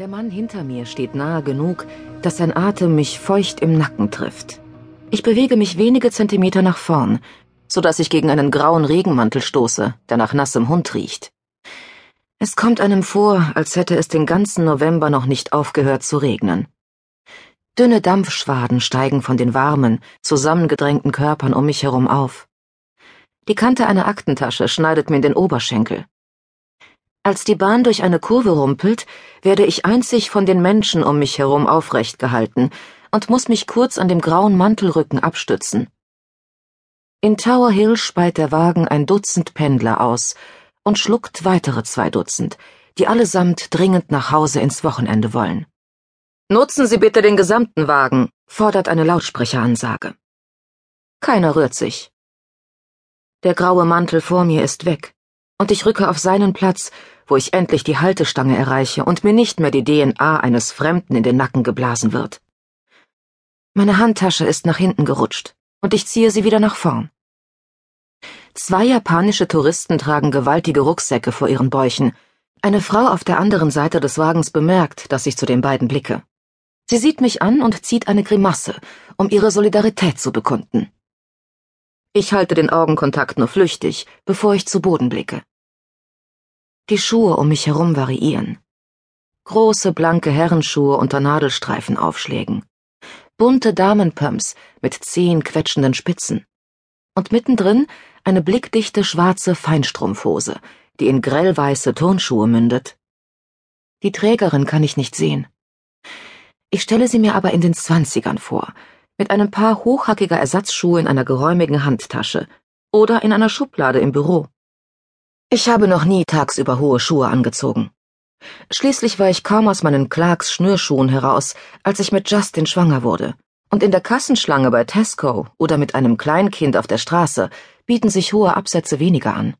Der Mann hinter mir steht nahe genug, dass sein Atem mich feucht im Nacken trifft. Ich bewege mich wenige Zentimeter nach vorn, so dass ich gegen einen grauen Regenmantel stoße, der nach nassem Hund riecht. Es kommt einem vor, als hätte es den ganzen November noch nicht aufgehört zu regnen. Dünne Dampfschwaden steigen von den warmen, zusammengedrängten Körpern um mich herum auf. Die Kante einer Aktentasche schneidet mir in den Oberschenkel. Als die Bahn durch eine Kurve rumpelt, werde ich einzig von den Menschen um mich herum aufrecht gehalten und muss mich kurz an dem grauen Mantelrücken abstützen. In Tower Hill speit der Wagen ein Dutzend Pendler aus und schluckt weitere zwei Dutzend, die allesamt dringend nach Hause ins Wochenende wollen. Nutzen Sie bitte den gesamten Wagen, fordert eine Lautsprecheransage. Keiner rührt sich. Der graue Mantel vor mir ist weg und ich rücke auf seinen Platz, wo ich endlich die Haltestange erreiche und mir nicht mehr die DNA eines Fremden in den Nacken geblasen wird. Meine Handtasche ist nach hinten gerutscht und ich ziehe sie wieder nach vorn. Zwei japanische Touristen tragen gewaltige Rucksäcke vor ihren Bäuchen. Eine Frau auf der anderen Seite des Wagens bemerkt, dass ich zu den beiden blicke. Sie sieht mich an und zieht eine Grimasse, um ihre Solidarität zu bekunden. Ich halte den Augenkontakt nur flüchtig, bevor ich zu Boden blicke. Die Schuhe um mich herum variieren. Große blanke Herrenschuhe unter Nadelstreifenaufschlägen. Bunte Damenpumps mit zehn quetschenden Spitzen. Und mittendrin eine blickdichte schwarze Feinstrumpfhose, die in grellweiße Turnschuhe mündet. Die Trägerin kann ich nicht sehen. Ich stelle sie mir aber in den Zwanzigern vor, mit einem Paar hochhackiger Ersatzschuhe in einer geräumigen Handtasche oder in einer Schublade im Büro. Ich habe noch nie tagsüber hohe Schuhe angezogen. Schließlich war ich kaum aus meinen Clarks Schnürschuhen heraus, als ich mit Justin schwanger wurde. Und in der Kassenschlange bei Tesco oder mit einem Kleinkind auf der Straße bieten sich hohe Absätze weniger an.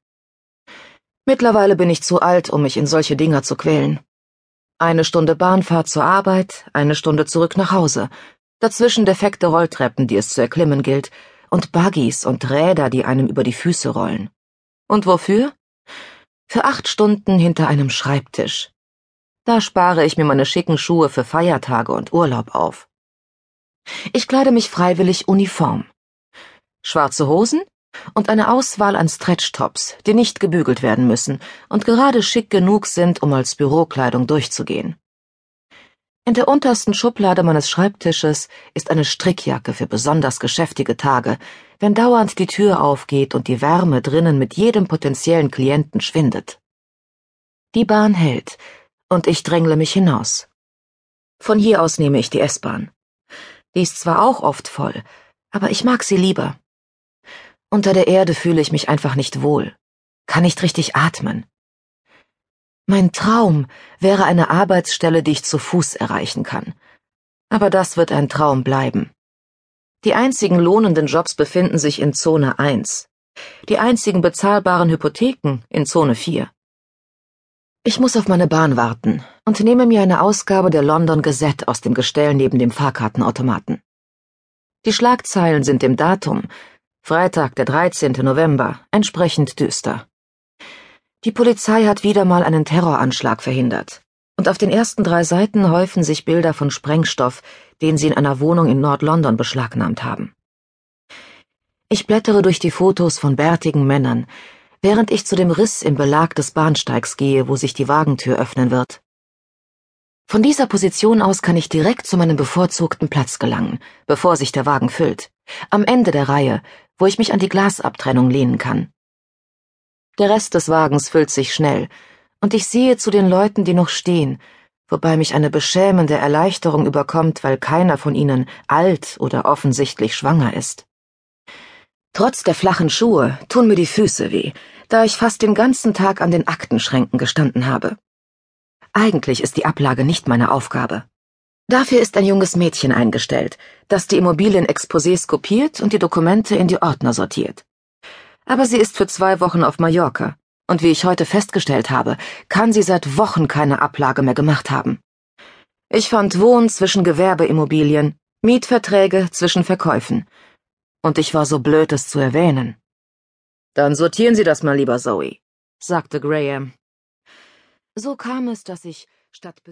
Mittlerweile bin ich zu alt, um mich in solche Dinger zu quälen. Eine Stunde Bahnfahrt zur Arbeit, eine Stunde zurück nach Hause, dazwischen defekte Rolltreppen, die es zu erklimmen gilt, und Buggies und Räder, die einem über die Füße rollen. Und wofür? Für acht Stunden hinter einem Schreibtisch. Da spare ich mir meine schicken Schuhe für Feiertage und Urlaub auf. Ich kleide mich freiwillig uniform. Schwarze Hosen und eine Auswahl an Stretchtops, die nicht gebügelt werden müssen und gerade schick genug sind, um als Bürokleidung durchzugehen. In der untersten Schublade meines Schreibtisches ist eine Strickjacke für besonders geschäftige Tage, wenn dauernd die Tür aufgeht und die Wärme drinnen mit jedem potenziellen Klienten schwindet. Die Bahn hält, und ich drängle mich hinaus. Von hier aus nehme ich die S-Bahn. Die ist zwar auch oft voll, aber ich mag sie lieber. Unter der Erde fühle ich mich einfach nicht wohl, kann nicht richtig atmen. Mein Traum wäre eine Arbeitsstelle, die ich zu Fuß erreichen kann. Aber das wird ein Traum bleiben. Die einzigen lohnenden Jobs befinden sich in Zone 1. Die einzigen bezahlbaren Hypotheken in Zone 4. Ich muss auf meine Bahn warten und nehme mir eine Ausgabe der London Gazette aus dem Gestell neben dem Fahrkartenautomaten. Die Schlagzeilen sind dem Datum, Freitag, der 13. November, entsprechend düster. Die Polizei hat wieder mal einen Terroranschlag verhindert. Und auf den ersten drei Seiten häufen sich Bilder von Sprengstoff, den sie in einer Wohnung in Nord-London beschlagnahmt haben. Ich blättere durch die Fotos von bärtigen Männern, während ich zu dem Riss im Belag des Bahnsteigs gehe, wo sich die Wagentür öffnen wird. Von dieser Position aus kann ich direkt zu meinem bevorzugten Platz gelangen, bevor sich der Wagen füllt, am Ende der Reihe, wo ich mich an die Glasabtrennung lehnen kann. Der Rest des Wagens füllt sich schnell, und ich sehe zu den Leuten, die noch stehen, wobei mich eine beschämende Erleichterung überkommt, weil keiner von ihnen alt oder offensichtlich schwanger ist. Trotz der flachen Schuhe tun mir die Füße weh, da ich fast den ganzen Tag an den Aktenschränken gestanden habe. Eigentlich ist die Ablage nicht meine Aufgabe. Dafür ist ein junges Mädchen eingestellt, das die Immobilienexposés kopiert und die Dokumente in die Ordner sortiert aber sie ist für zwei Wochen auf Mallorca, und wie ich heute festgestellt habe, kann sie seit Wochen keine Ablage mehr gemacht haben. Ich fand Wohn zwischen Gewerbeimmobilien, Mietverträge zwischen Verkäufen, und ich war so blöd, es zu erwähnen. Dann sortieren Sie das mal lieber, Zoe, sagte Graham. So kam es, dass ich statt